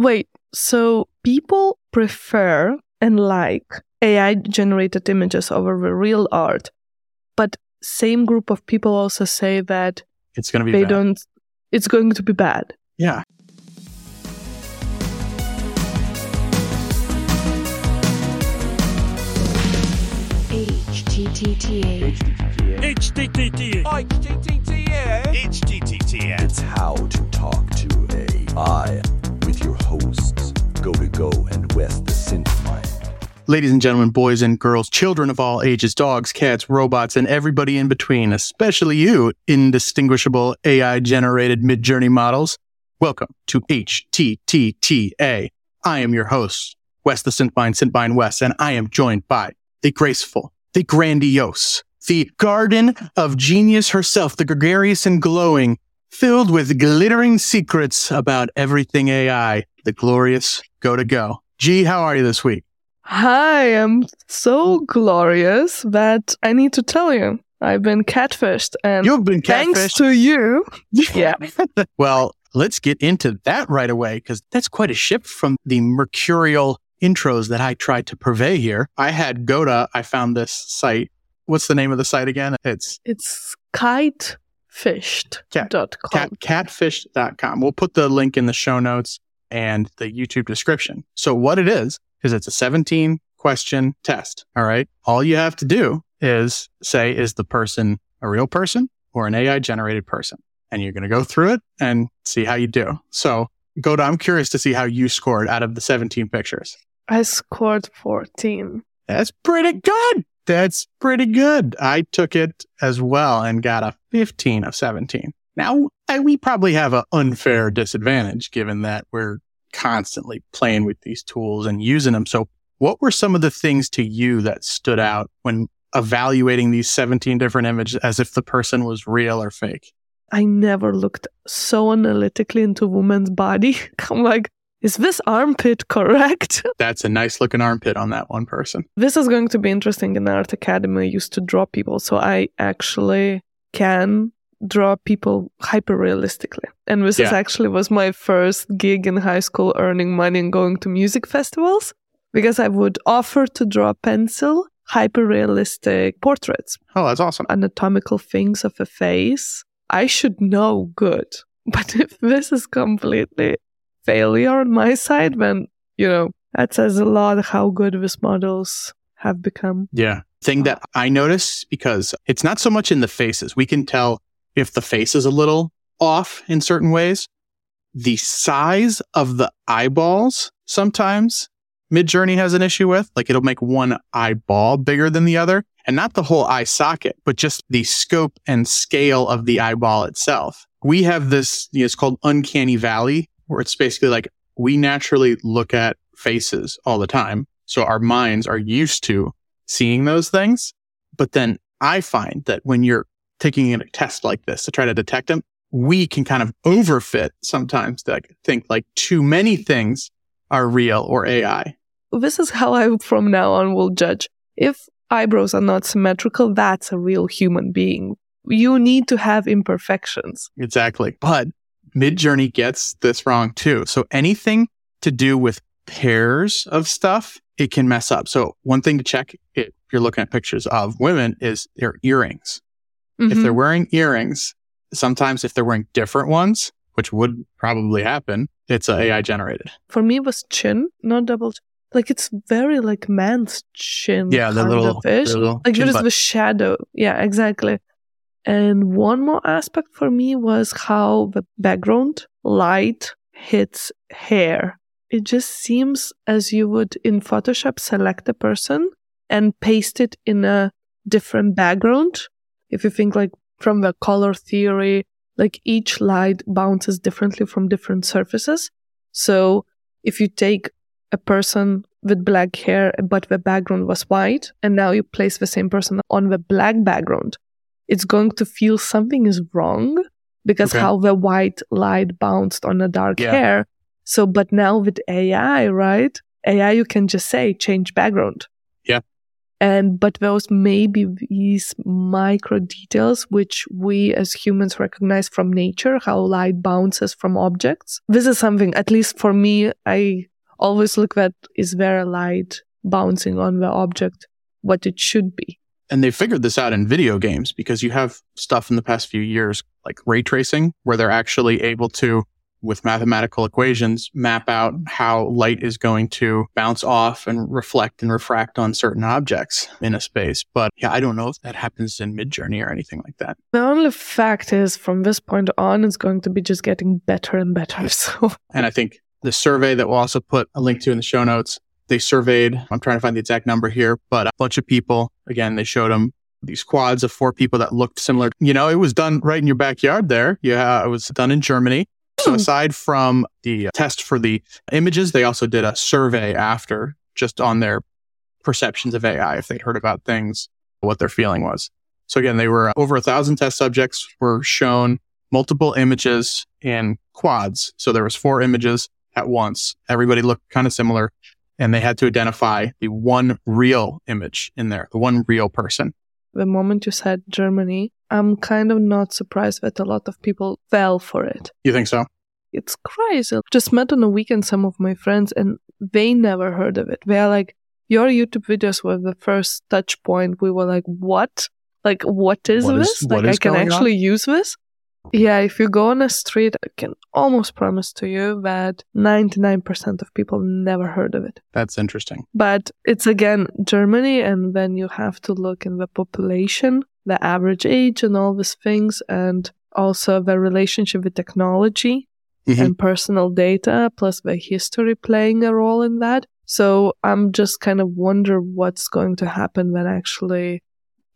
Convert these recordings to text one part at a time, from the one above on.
Wait, so people prefer and like AI generated images over the real art, but same group of people also say that It's going to be they bad. don't, it's going to be bad. Yeah. HTTTA. It's how to talk to AI with your hosts, Goda Go and Wes the Synth Mind. Ladies and gentlemen, boys and girls, children of all ages, dogs, cats, robots, and everybody in between, especially you, indistinguishable AI generated mid journey models, welcome to HTTTA. I am your host, Wes the Synthmind, Synthmind Wes, and I am joined by the graceful, the grandiose, the garden of genius herself, the gregarious and glowing, filled with glittering secrets about everything AI, the glorious Goda Go. G, how are you this week? Hi, I'm so glorious that I need to tell you, I've been catfished and You've been thanks catfished. to you. Yeah. well, let's get into that right away because that's quite a shift from the mercurial intros that I tried to purvey here. I had Goda. I found this site. What's the name of the site again? It's It's Cat- caitfished.com. cat, catfish.com. We'll put the link in the show notes and the YouTube description. So what it is, is it's a 17 question test. All right. All you have to do is say, is the person a real person or an AI generated person? And you're going to go through it and see how you do. So Goda, I'm curious to see how you scored out of the 17 pictures. I scored 14. That's pretty good. That's pretty good. I took it as well and got a 15 of 17. Now, I, we probably have an unfair disadvantage given that we're constantly playing with these tools and using them. So, what were some of the things to you that stood out when evaluating these 17 different images as if the person was real or fake? I never looked so analytically into a woman's body. I'm like, is this armpit correct? That's a nice looking armpit on that one person. This is going to be interesting in Art Academy. I used to draw people, so I actually can draw people hyper realistically. And this is actually was my first gig in high school earning money and going to music festivals because I would offer to draw pencil hyper realistic portraits, Oh, that's awesome. anatomical things of a face. I should know good. But if this is completely failure on my side, then, you know, that says a lot how good these models have become. Yeah. Thing that I notice because it's not so much in the faces. We can tell if the face is a little off in certain ways. The size of the eyeballs sometimes Midjourney has an issue with. Like it'll make one eyeball bigger than the other and not the whole eye socket, but just the scope and scale of the eyeball itself. We have this, you know, it's called uncanny valley where it's basically like we naturally look at faces all the time. So our minds are used to seeing those things. But then I find that when you're taking a test like this to try to detect them, we can kind of overfit sometimes to like, think like too many things are real or AI. This is how I, from now on, will judge. If eyebrows are not symmetrical, that's a real human being. You need to have imperfections. Exactly. But Midjourney gets this wrong too. So anything to do with pairs of stuff, it can mess up. So one thing to check if you're looking at pictures of women is their earrings. If Mhm. they're wearing earrings, sometimes if they're wearing different ones, which would probably happen, it's a AI generated. For me, it was chin, not double. Chin. Like it's very like man's chin. Yeah, the little, the little like there's the shadow. Yeah, exactly. And one more aspect for me was how the background light hits hair. It just seems as you would in Photoshop select a person and paste it in a different background. If you think like from the color theory, like each light bounces differently from different surfaces. So if you take a person with black hair, but the background was white, and now you place the same person on the black background, it's going to feel something is wrong because Okay. how the white light bounced on the dark Yeah. hair. So, but now with AI, right? AI, you can just say change background. Yeah. And, but those may be these micro details which we as humans recognize from nature, how light bounces from objects. This is something, at least for me, I always look at is there a light bouncing on the object, what it should be. And they figured this out in video games because you have stuff in the past few years like ray tracing where they're actually able to with mathematical equations map out how light is going to bounce off and reflect and refract on certain objects in a space. But yeah, I don't know if that happens in Midjourney or anything like that. The only fact is from this point on, it's going to be just getting better and better. So, and I think the survey that we'll also put a link to in the show notes, they surveyed, I'm trying to find the exact number here, but a bunch of people. Again, they showed them these quads of four people that looked similar. You know, it was done right in your backyard there. Yeah, it was done in Germany. So hmm. aside from the uh, test for the images, they also did a survey after just on their perceptions of AI, if they'd heard about things, what their feeling was. So again, they were uh, over a thousand test subjects were shown multiple images in quads. So there was four images at once. Everybody looked kind of similar and they had to identify the one real image in there, the one real person. The moment you said Germany, I'm kind of not surprised that a lot of people fell for it. You think so? It's crazy. Just met on a weekend some of my friends and they never heard of it. They're like, your YouTube videos were the first touch point. We were like, what? Like, what is What is- this? what like, is I can going on? actually use this? Yeah, if you go on a street, I can almost promise to you that 99% of people never heard of it. That's interesting. But it's again Germany, and then you have to look in the population, the average age, and all these things, and also the relationship with technology Mhm. and personal data, plus the history playing a role in that. So I'm just kind of wonder what's going to happen when actually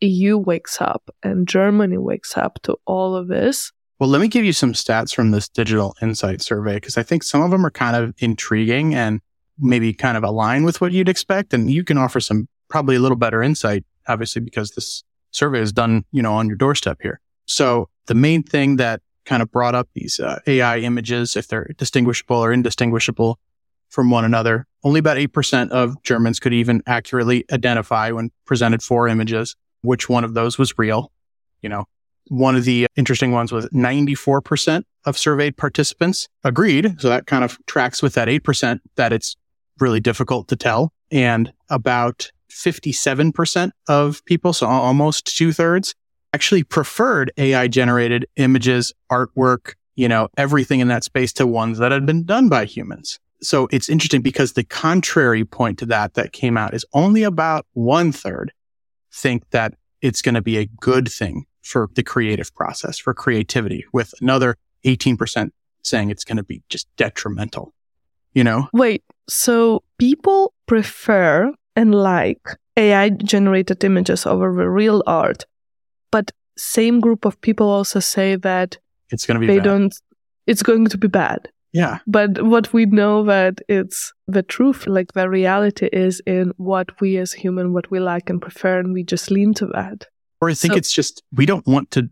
EU wakes up and Germany wakes up to all of this. Well, let me give you some stats from this digital insight survey because I think some of them are kind of intriguing and maybe kind of align with what you'd expect. And you can offer some probably a little better insight, obviously, because this survey is done, you know, on your doorstep here. So the main thing that kind of brought up these uh, AI images, if they're distinguishable or indistinguishable from one another, only about 8% of Germans could even accurately identify when presented four images which one of those was real. You know, one of the interesting ones was 94% of surveyed participants agreed. So that kind of tracks with that 8% that it's really difficult to tell. And about 57% of people, so almost two thirds, actually preferred AI generated images, artwork, you know, everything in that space to ones that had been done by humans. So it's interesting because the contrary point to that that came out is only about one third think that it's going to be a good thing for the creative process, for creativity, with another 18% saying it's going to be just detrimental. You know, Wait, so people prefer and like AI generated images over the real art, but same group of people also say that it's going to be they bad. don't it's going to be bad. Yeah. But what we know that it's the truth, like the reality is in what we as human, what we like and prefer, and we just lean to that. Or I think So- it's just, we don't want to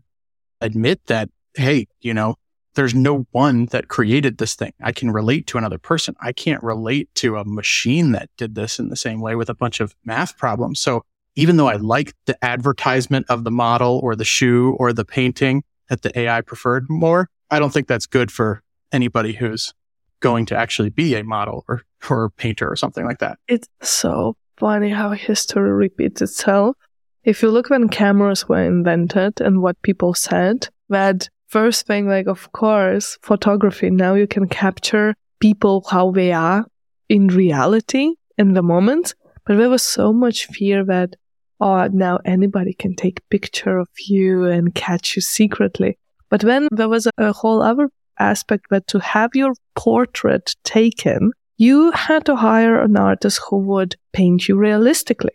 admit that, hey, you know, there's no one that created this thing. I can relate to another person. I can't relate to a machine that did this in the same way with a bunch of math problems. So even though I like the advertisement of the model or the shoe or the painting that the AI preferred more, I don't think that's good for anybody who's going to actually be a model or, or a painter or something like that. It's so funny how history repeats itself. If you look when cameras were invented and what people said, that first thing, like, of course, photography, now you can capture people how they are in reality in the moment. But there was so much fear that, oh, now anybody can take picture of you and catch you secretly. But then there was a whole other aspect that to have your portrait taken, you had to hire an artist who would paint you realistically.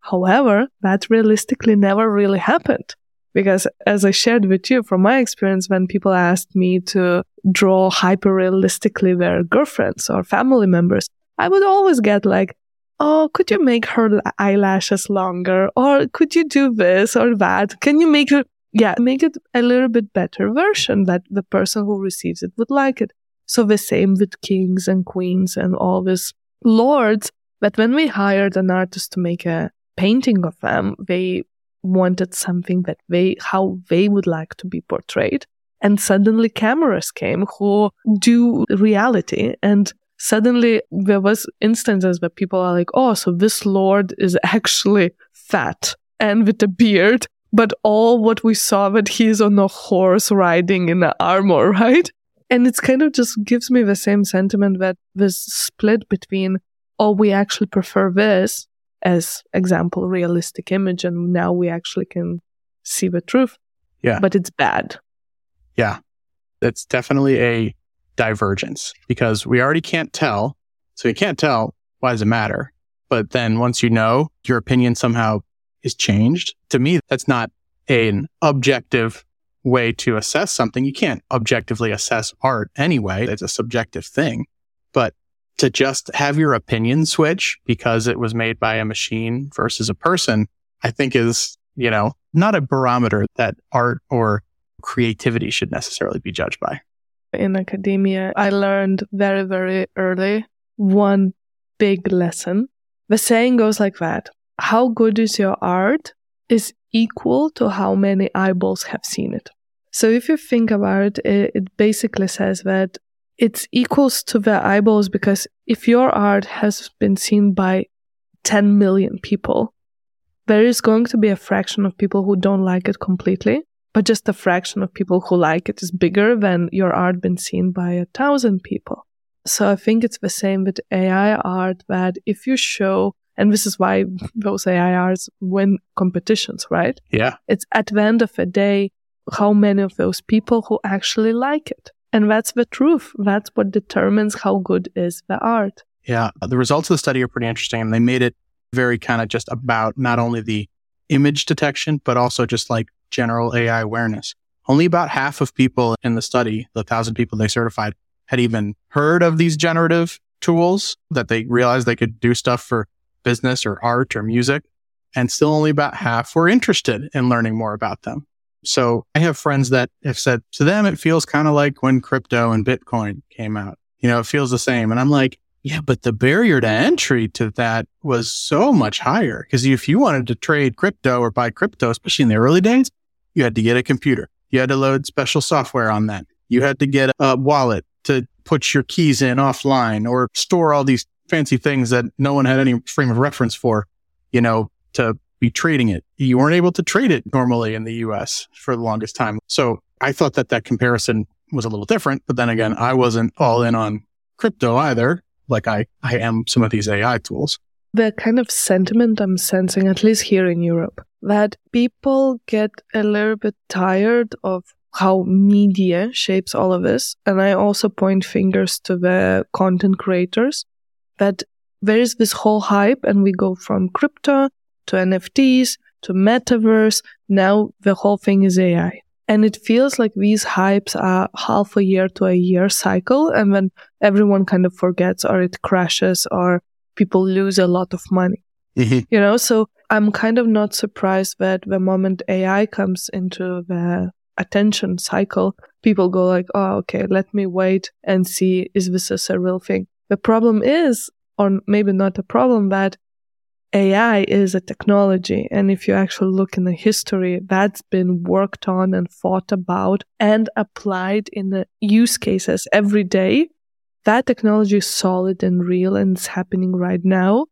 However, that realistically never really happened. Because as I shared with you from my experience, when people asked me to draw hyper realistically their girlfriends or family members, I would always get like, Oh, could you make her eyelashes longer? Or could you do this or that? Can you make it, yeah, make it a little bit better version that the person who receives it would like it. So the same with kings and queens and all these lords. But when we hired an artist to make a painting of them, they wanted something that they, how they would like to be portrayed. And suddenly cameras came who do reality and suddenly there was instances where people are like, oh, so this lord is actually fat and with a beard, but all what we saw that he's on a horse riding in armor, right? And it's kind of just gives me the same sentiment that this split between, oh, we actually prefer this as example, realistic image, and now we actually can see the truth. Yeah. But it's bad. Yeah. It's definitely a divergence because we already can't tell. So you can't tell. Why does it matter? But then once you know, your opinion somehow is changed. To me, that's not an objective way to assess something. You can't objectively assess art anyway. It's a subjective thing. But to just have your opinion switch because it was made by a machine versus a person, I think is, you know, not a barometer that art or creativity should necessarily be judged by in academia, I learned very, very early one big lesson. The saying goes like that How good is your art is equal to how many eyeballs have seen it. So if you think about it, it basically says that it's equals to the eyeballs because if your art has been seen by 10 million people, there is going to be a fraction of people who don't like it completely but just a fraction of people who like it is bigger than your art being seen by a thousand people. So I think it's the same with AI art that if you show, and this is why those AI arts win competitions, right? Yeah. It's at the end of the day, how many of those people who actually like it. And that's the truth. That's what determines how good is the art. Yeah. The results of the study are pretty interesting and they made it very kind of just about not only the image detection, but also just like general AI awareness. Only about half of people in the study, the thousand people they certified, had even heard of these generative tools that they realized they could do stuff for business or art or music. And still only about half were interested in learning more about them. So I have friends that have said to them, it feels kind of like when crypto and Bitcoin came out. You know, it feels the same. And I'm like, yeah, but the barrier to entry to that was so much higher. Cause if you wanted to trade crypto or buy crypto, especially in the early days, you had to get a computer. You had to load special software on that. You had to get a wallet to put your keys in offline or store all these fancy things that no one had any frame of reference for, you know, to be trading it. You weren't able to trade it normally in the US for the longest time. So I thought that that comparison was a little different. But then again, I wasn't all in on crypto either, like I, I am some of these AI tools. The kind of sentiment I'm sensing, at least here in Europe, that people get a little bit tired of how media shapes all of this. And I also point fingers to the content creators that there is this whole hype and we go from crypto to NFTs to metaverse. Now the whole thing is AI. And it feels like these hypes are half a year to a year cycle. And then everyone kind of forgets or it crashes or people lose a lot of money. Mm-hmm. You know, so I'm kind of not surprised that the moment AI comes into the attention cycle, people go like, oh, okay, let me wait and see, is this a real thing? The problem is, or maybe not a problem, that AI is a technology. And if you actually look in the history, that's been worked on and thought about and applied in the use cases every day. That technology is solid and real and it's happening right now.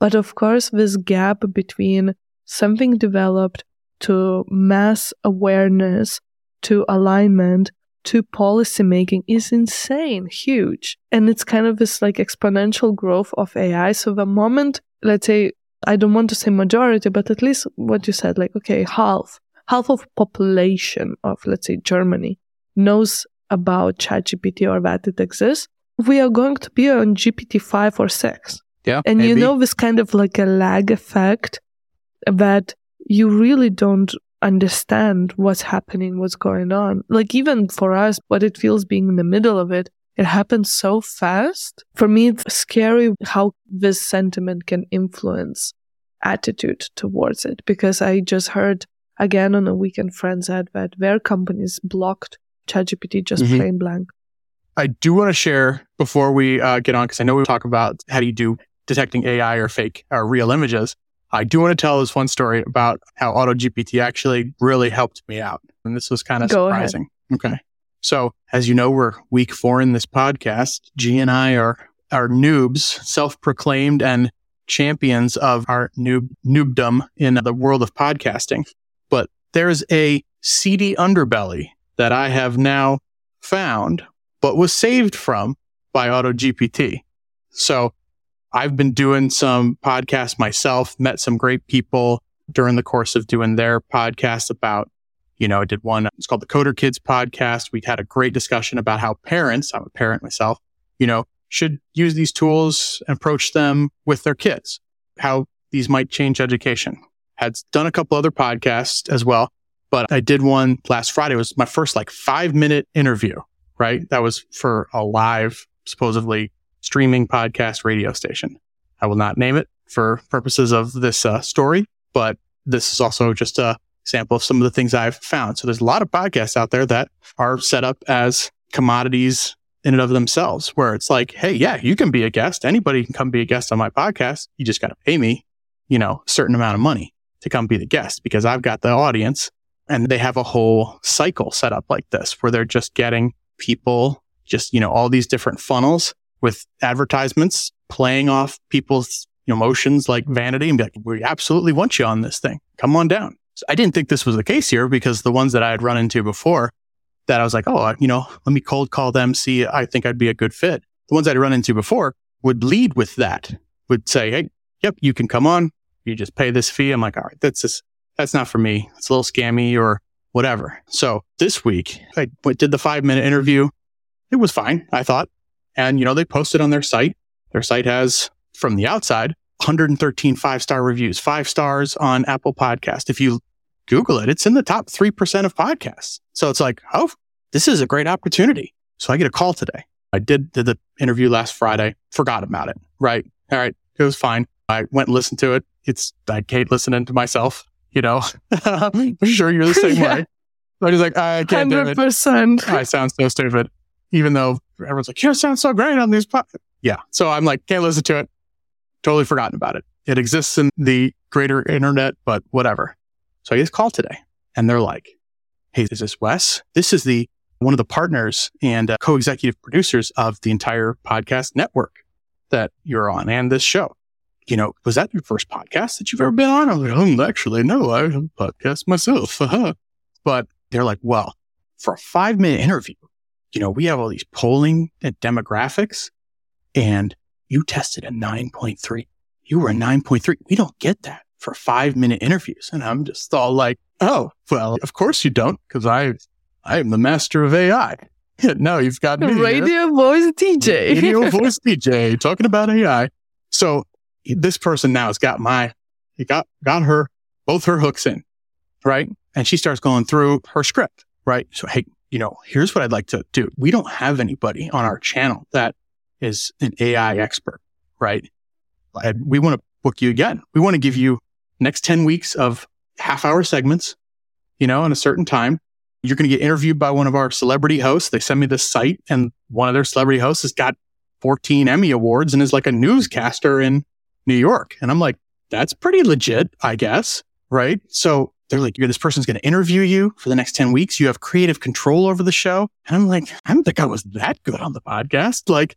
But of course, this gap between something developed to mass awareness, to alignment, to policy making is insane, huge. And it's kind of this like exponential growth of AI. So the moment, let's say, I don't want to say majority, but at least what you said, like, okay, half, half of population of, let's say, Germany knows about ChatGPT or that it exists. We are going to be on GPT-5 or 6. Yeah. And maybe. you know, this kind of like a lag effect that you really don't understand what's happening, what's going on. Like even for us, what it feels being in the middle of it, it happens so fast. For me, it's scary how this sentiment can influence attitude towards it because I just heard again on a weekend friends ad that their companies blocked ChatGPT just mm-hmm. plain blank. I do want to share before we uh, get on because I know we talk about how do you do detecting AI or fake or real images. I do want to tell this one story about how AutoGPT actually really helped me out. And this was kind of Go ahead. surprising. Okay. So as you know, we're week four in this podcast. G and I are, are noobs, self-proclaimed and champions of our noob, noobdom in the world of podcasting. But there's a seedy underbelly that I have now found, but was saved from by AutoGPT. So I've been doing some podcasts myself, met some great people during the course of doing their podcast about, you know, I did one, it's called the Coder Kids podcast. We had a great discussion about how parents, I'm a parent myself, you know, should use these tools and approach them with their kids, how these might change education. Had done a couple other podcasts as well, but I did one last Friday. It was my first like five minute interview, right? That was for a live, supposedly streaming podcast radio station. I will not name it for purposes of this uh, story, but this is also just a sample of some of the things I've found. So there's a lot of podcasts out there that are set up as commodities in and of themselves, where it's like, hey, yeah, you can be a guest. Anybody can come be a guest on my podcast. You just got to pay me, you know, a certain amount of money to come be the guest because I've got the audience and they have a whole cycle set up like this where they're just getting people just, you know, all these different funnels with advertisements playing off people's emotions like vanity and be like, we absolutely want you on this thing. Come on down. So I didn't think this was the case here because the ones that I had run into before that I was like, oh, you know, let me cold call them, see, I think I'd be a good fit. The ones I'd run into before would lead with that, would say, hey, yep, you can come on. You just pay this fee. I'm like, all right, that's just, that's not for me. It's a little scammy or whatever. So this week I did the five minute interview. It was fine, I thought. And, you know, they posted on their site. Their site has from the outside 113 five star reviews, five stars on Apple Podcast. If you Google it, it's in the top 3% of podcasts. So it's like, oh, this is a great opportunity. So I get a call today. I did, did the interview last Friday, forgot about it. Right. All right. It was fine. I went and listened to it. It's, I hate listening to myself, you know, I'm sure you're the same Yeah. way. So I'm just like, I can't do it. 100%. I sound so stupid, even though everyone's like, you sound so great on these. Po-. Yeah. So I'm like, can't listen to it. Totally forgotten about it. It exists in the greater internet, but whatever. So I get a call today and they're like, Hey, this is this Wes? This is the one of the partners and uh, co-executive producers of the entire podcast network that you're on and this show. You know, was that your first podcast that you've ever been on? I'm like, oh, actually, no, I podcast myself. but they're like, well, for a five minute interview, you know, we have all these polling and demographics and you tested a 9.3. You were a 9.3. We don't get that for five minute interviews. And I'm just all like, oh, well, of course you don't, because I, I am the master of AI. no, you've got me. here. Radio voice DJ. Radio voice DJ talking about AI. So this person now has got my, he got, got her, both her hooks in, right? And she starts going through her script, right? So, hey, you know, here's what I'd like to do. We don't have anybody on our channel that is an AI expert, right? We want to book you again. We want to give you next 10 weeks of half hour segments, you know, in a certain time. You're going to get interviewed by one of our celebrity hosts. They send me this site and one of their celebrity hosts has got 14 Emmy awards and is like a newscaster in New York. And I'm like, that's pretty legit, I guess. Right. So they're like, this person's going to interview you for the next 10 weeks. You have creative control over the show. And I'm like, I don't think I was that good on the podcast. Like,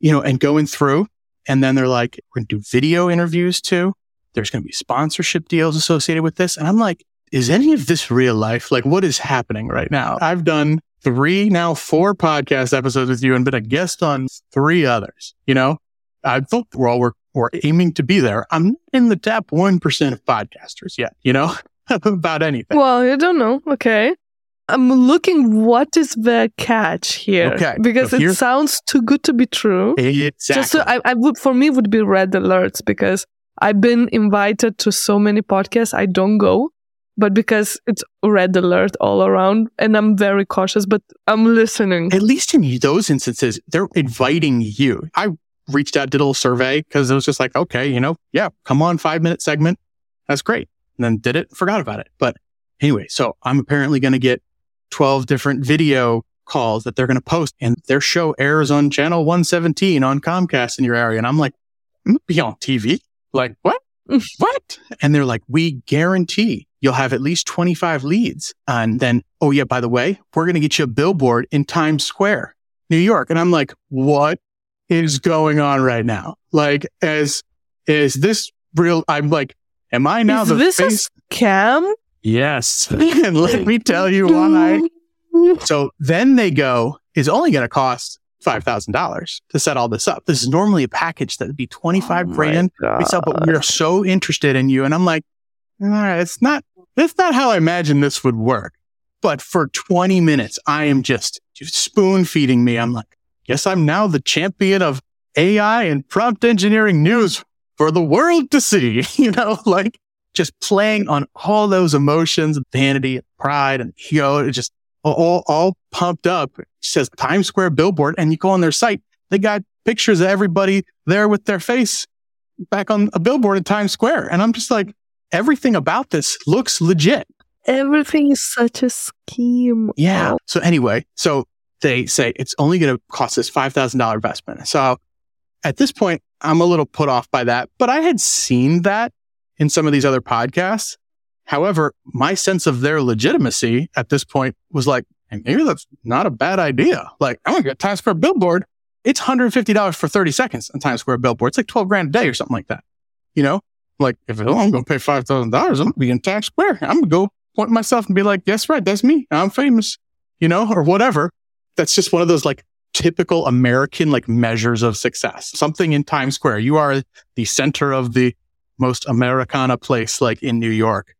you know, and going through. And then they're like, we're going to do video interviews too. There's going to be sponsorship deals associated with this. And I'm like, is any of this real life? Like, what is happening right now? I've done three, now four podcast episodes with you and been a guest on three others. You know, I thought we're all, we're, we're aiming to be there. I'm in the top 1% of podcasters yet, you know, about anything. Well, you don't know. Okay. I'm looking what is the catch here. Okay, Because so it here- sounds too good to be true. Exactly. Just so I, I would for me would be red alerts because I've been invited to so many podcasts I don't go, but because it's red alert all around and I'm very cautious, but I'm listening. at least in those instances, they're inviting you. I reached out, did a little survey because it was just like, okay, you know, yeah, come on, five minute segment. That's great. And then did it, forgot about it. But anyway, so I'm apparently going to get 12 different video calls that they're going to post and their show airs on channel 117 on Comcast in your area. And I'm like, I'm be on TV. Like, what? what? And they're like, we guarantee you'll have at least 25 leads. And then, oh yeah, by the way, we're going to get you a billboard in Times Square, New York. And I'm like, what is going on right now? Like, as, is this real? I'm like, am I now Is the this face? a scam? Yes. and let me tell you why. So then they go, it's only going to cost $5,000 to set all this up. This is normally a package that would be 25 Oh grand. my We sell, but we're so interested in you. And I'm like, all right, it's not, that's not how I imagined this would work. But for 20 minutes, I am just, just spoon feeding me. I'm like, guess I'm now the champion of AI and prompt engineering news for the world to see, you know, like just playing on all those emotions, vanity, pride, and ego, it just all, all pumped up. It says Times Square billboard, and you go on their site, they got pictures of everybody there with their face back on a billboard in Times Square. And I'm just like, everything about this looks legit. Everything is such a scheme. Yeah. So anyway, so they say it's only going to cost us $5,000 investment. So at this point, I'm a little put off by that, but I had seen that in some of these other podcasts. However, my sense of their legitimacy at this point was like, "Hey, maybe that's not a bad idea. Like, I'm to get Times Square billboard. It's $150 for 30 seconds on Times Square billboard. It's like 12 grand a day or something like that. You know, like if I'm to pay $5,000, I'm to be in Times Square. I'm to go point myself and be like, that's right. That's me. I'm famous, you know, or whatever. That's just one of those like typical American like measures of success. Something in Times Square. You are the center of the most Americana place like in New York.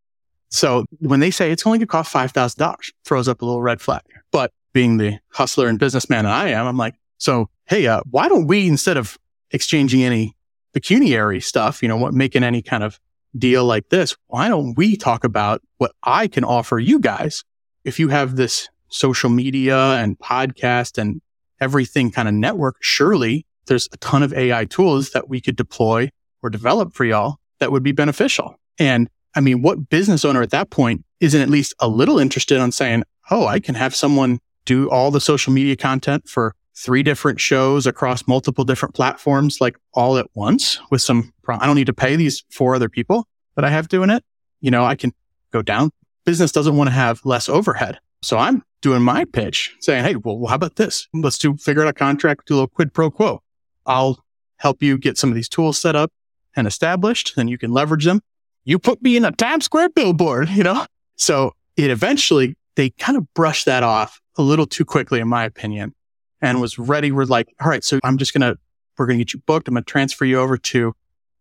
So when they say it's only going to cost $5,000, throws up a little red flag. But being the hustler and businessman that I am, I'm like, so, hey, uh, why don't we, instead of exchanging any pecuniary stuff, you know, what making any kind of deal like this, why don't we talk about what I can offer you guys if you have this social media and podcast and everything kind of network? Surely there's a ton of AI tools that we could deploy or develop for y'all that would be beneficial. And I mean, what business owner at that point isn't at least a little interested on saying, Oh, I can have someone do all the social media content for three different shows across multiple different platforms, like all at once with some, I don't need to pay these four other people that I have doing it. You know, I can go down. Business doesn't want to have less overhead. So I'm doing my pitch saying, Hey, well, how about this? Let's do figure out a contract, do a little quid pro quo. I'll help you get some of these tools set up and established, then you can leverage them. You put me in a Times Square billboard, you know? So it eventually, they kind of brushed that off a little too quickly, in my opinion, and was ready. We're like, all right, so I'm just going to, we're going to get you booked. I'm going to transfer you over to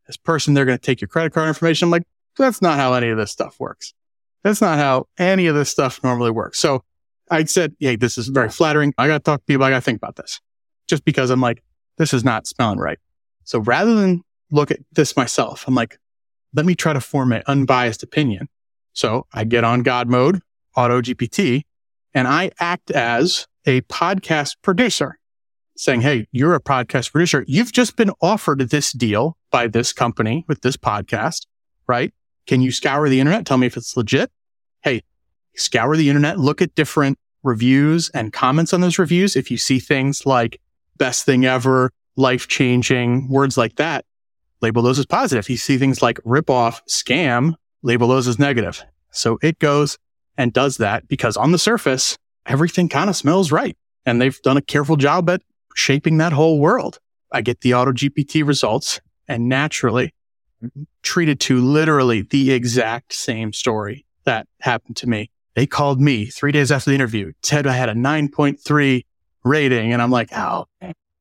this person. They're going to take your credit card information. I'm like, that's not how any of this stuff works. That's not how any of this stuff normally works. So I said, Hey, this is very flattering. I got to talk to people. I got to think about this just because I'm like, this is not smelling right. So rather than look at this myself, I'm like, let me try to form an unbiased opinion. So I get on God mode, auto GPT, and I act as a podcast producer saying, Hey, you're a podcast producer. You've just been offered this deal by this company with this podcast, right? Can you scour the internet? Tell me if it's legit. Hey, scour the internet, look at different reviews and comments on those reviews. If you see things like best thing ever, life changing, words like that, label those as positive. If you see things like rip off, scam, label those as negative. So it goes and does that because on the surface, everything kind of smells right. And they've done a careful job at shaping that whole world. I get the auto GPT results and naturally treated to literally the exact same story that happened to me. They called me three days after the interview, said I had a 9.3 rating. And I'm like, oh,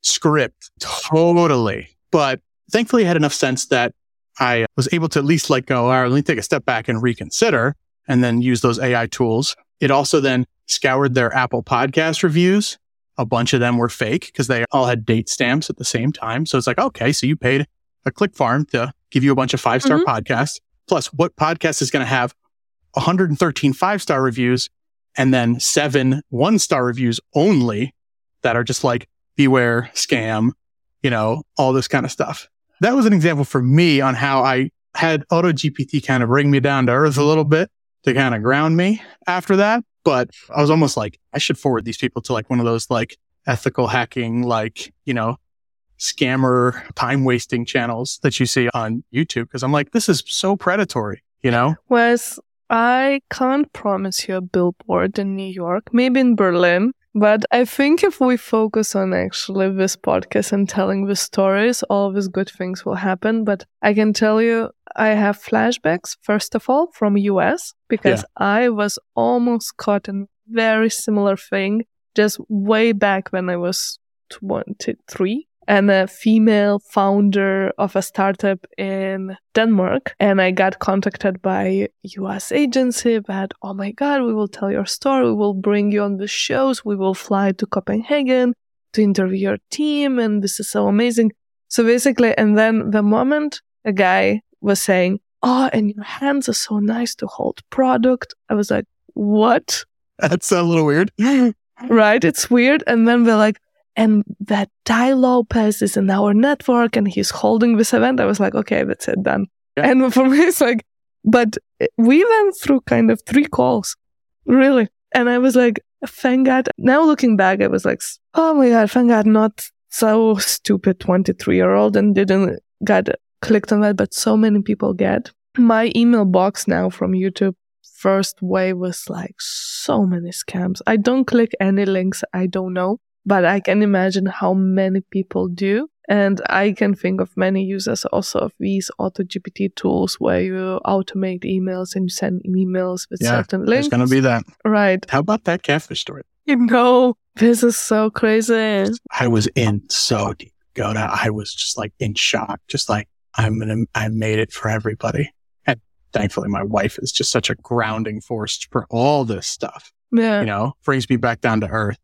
script totally. But thankfully I had enough sense that I was able to at least like go, all right, let me take a step back and reconsider and then use those AI tools. It also then scoured their Apple podcast reviews. A bunch of them were fake because they all had date stamps at the same time. So it's like, okay, so you paid a click farm to give you a bunch of five star Mhm. podcasts. Plus, what podcast is going to have 113 five star reviews and then seven one star reviews only that are just like beware scam, you know, all this kind of stuff. That was an example for me on how I had Auto GPT kind of bring me down to earth a little bit to kind of ground me after that. But I was almost like, I should forward these people to like one of those like ethical hacking, like, you know, scammer time wasting channels that you see on YouTube because I'm like, this is so predatory, you know? Wes, I can't promise you a billboard in New York, maybe in Berlin. But I think if we focus on actually this podcast and telling the stories, all these good things will happen. But I can tell you, I have flashbacks, first of all, from US, because Yeah. I was almost caught in very similar thing just way back when I was 23 and a female founder of a startup in Denmark. And I got contacted by US agency that, oh my God, we will tell your story. We will bring you on the shows. We will fly to Copenhagen to interview your team. And this is so amazing. So basically, and then the moment a guy was saying, oh, and your hands are so nice to hold product. I was like, what? That's a little weird. right? It's weird. And then they're like, and that Tai Lopez is in our network and he's holding this event. I was like, okay, that's it, done. Yeah. And for me, it's like, but we went through kind of three calls, really. And I was like, thank God. Now looking back, I was like, oh my God, thank God, not so stupid 23 year old and didn't got clicked on that, but so many people get. My email box now from YouTube first wave was like so many scams. I don't click any links I don't know, but I can imagine how many people do. And I can think of many users also of these auto GPT tools where you automate emails and you send emails with Yeah, certain links. going to be that. right. How about that catfish story? You know, this is so crazy. I was in so deep. Goda, I was just like in shock, just like I'm gonna, I made it for everybody. And thankfully, my wife is just such a grounding force for all this stuff. Yeah. You know, brings me back down to earth.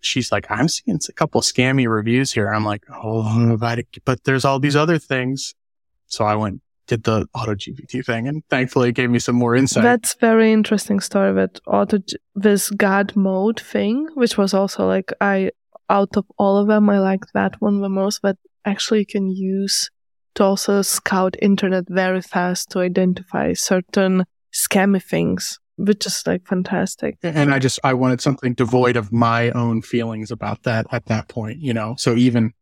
She's like, I'm seeing a couple scammy reviews here. I'm like, oh, but, there's all these other things. So I went, did the auto GPT thing, and thankfully, it gave me some more insight. That's very interesting story with auto this God mode thing, which was also like I out of all of them, I like that one the most. But actually, you can use to also scout internet very fast to identify certain scammy things, which is like fantastic. and I just I wanted something devoid of my own feelings about that at that point, you know. So even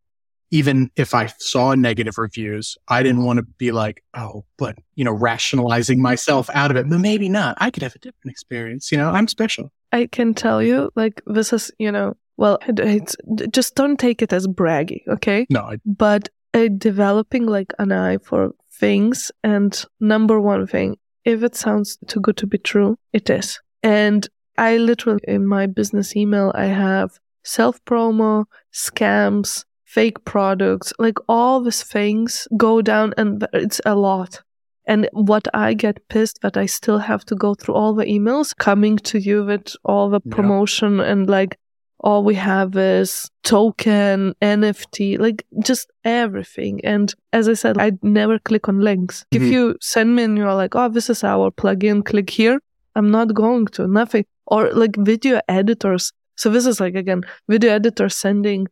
even if I saw negative reviews, I didn't want to be like, oh, but you know, rationalizing myself out of it. But maybe not. I could have a different experience. You know, I'm special. I can tell you, like this is, you know, well, it's just don't take it as braggy, okay? No, I, but uh, developing like an eye for things and number one thing if it sounds too good to be true it is and i literally in my business email i have self promo scams fake products like all these things go down and it's a lot and what i get pissed that i still have to go through all the emails coming to you with all the Yeah. promotion and like all we have is token, NFT, like just everything. And as I said, I never click on links. If Mhm. you send me and you're like, oh, this is our plugin, click here, I'm not going to, nothing. Or like video editors. So this is like, again, video editors sending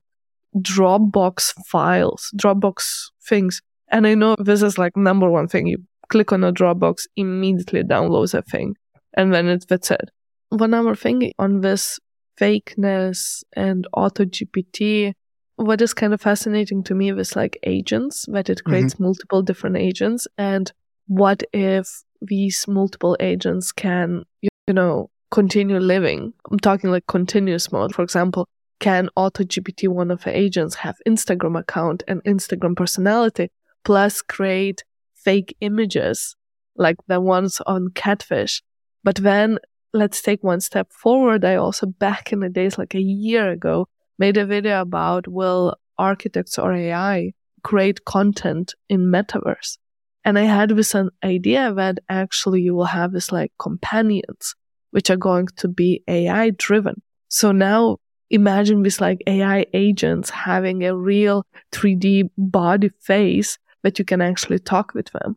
Dropbox files, Dropbox things. And I know this is like number one thing. You click on a Dropbox, immediately downloads a thing. And then it, that's it. One other thing on this fakeness and auto GPT, what is kind of fascinating to me is like agents, that it creates mm-hmm. multiple different agents. And what if these multiple agents can, you know, continue living? I'm talking like continuous mode. For example, can auto GPT, one of the agents, have Instagram account and Instagram personality, plus create fake images like the ones on Catfish? But then let's take one step forward. I also back in the days, like a year ago, made a video about will architects or AI create content in metaverse? And I had this idea that actually you will have this like companions, which are going to be AI driven. So now imagine this like AI agents having a real 3D body face that you can actually talk with them.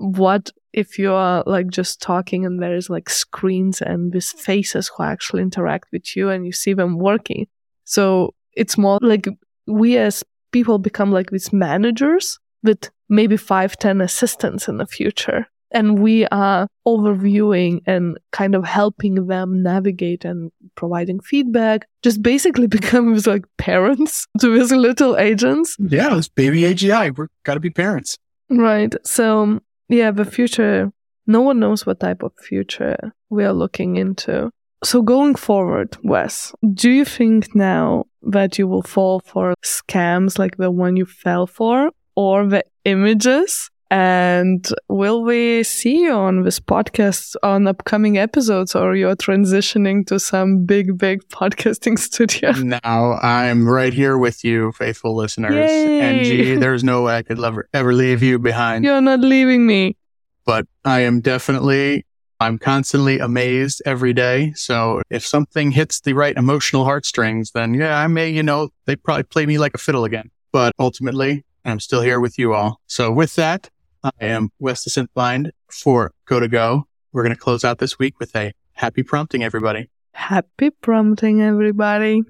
What if you are like just talking and there's like screens and these faces who actually interact with you and you see them working? So it's more like we as people become like these managers with maybe five, ten assistants in the future. and we are overviewing and kind of helping them navigate and providing feedback, just basically becomes like parents to these little agents. Yeah, it's baby AGI. We're got to be parents. Right. So, yeah, the future, no one knows what type of future we are looking into. So, going forward, Wes, do you think now that you will fall for scams like the one you fell for or the images? And will we see you on this podcast on upcoming episodes or you're transitioning to some big, big podcasting studio? Now I'm right here with you, faithful listeners. Yay. And gee, there's no way I could ever, ever leave you behind. You're not leaving me. But I am definitely, I'm constantly amazed every day. So if something hits the right emotional heartstrings, then yeah, I may, you know, they probably play me like a fiddle again. But ultimately, I'm still here with you all. So with that, I am Wes the Synthmind for Goda Go. We're going to close out this week with a happy prompting, everybody. Happy prompting, everybody.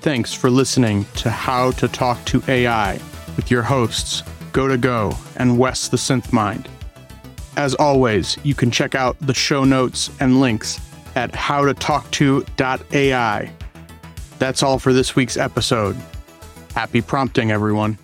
Thanks for listening to How to Talk to AI with your hosts, Goda Go and Wes the Synthmind. As always, you can check out the show notes and links at howtotalkto.ai. That's all for this week's episode. Happy prompting, everyone.